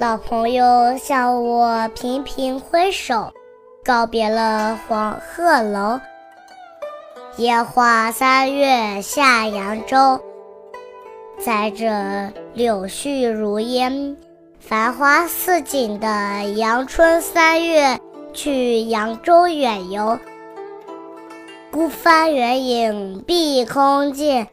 老朋友向我频频挥手，告别了黄鹤楼。烟花三月下扬州，在这柳絮如烟、繁花似锦的阳春三月，去扬州远游。孤帆远影碧空尽。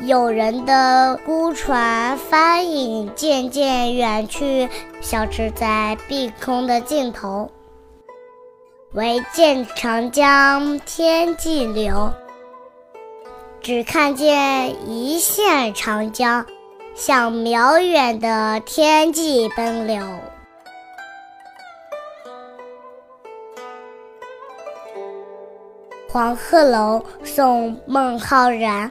友人的孤船帆影渐渐远去，消失在碧空的尽头。唯见长江天际流，只看见一线长江向辽远的天际奔流。黄鹤楼送孟浩然。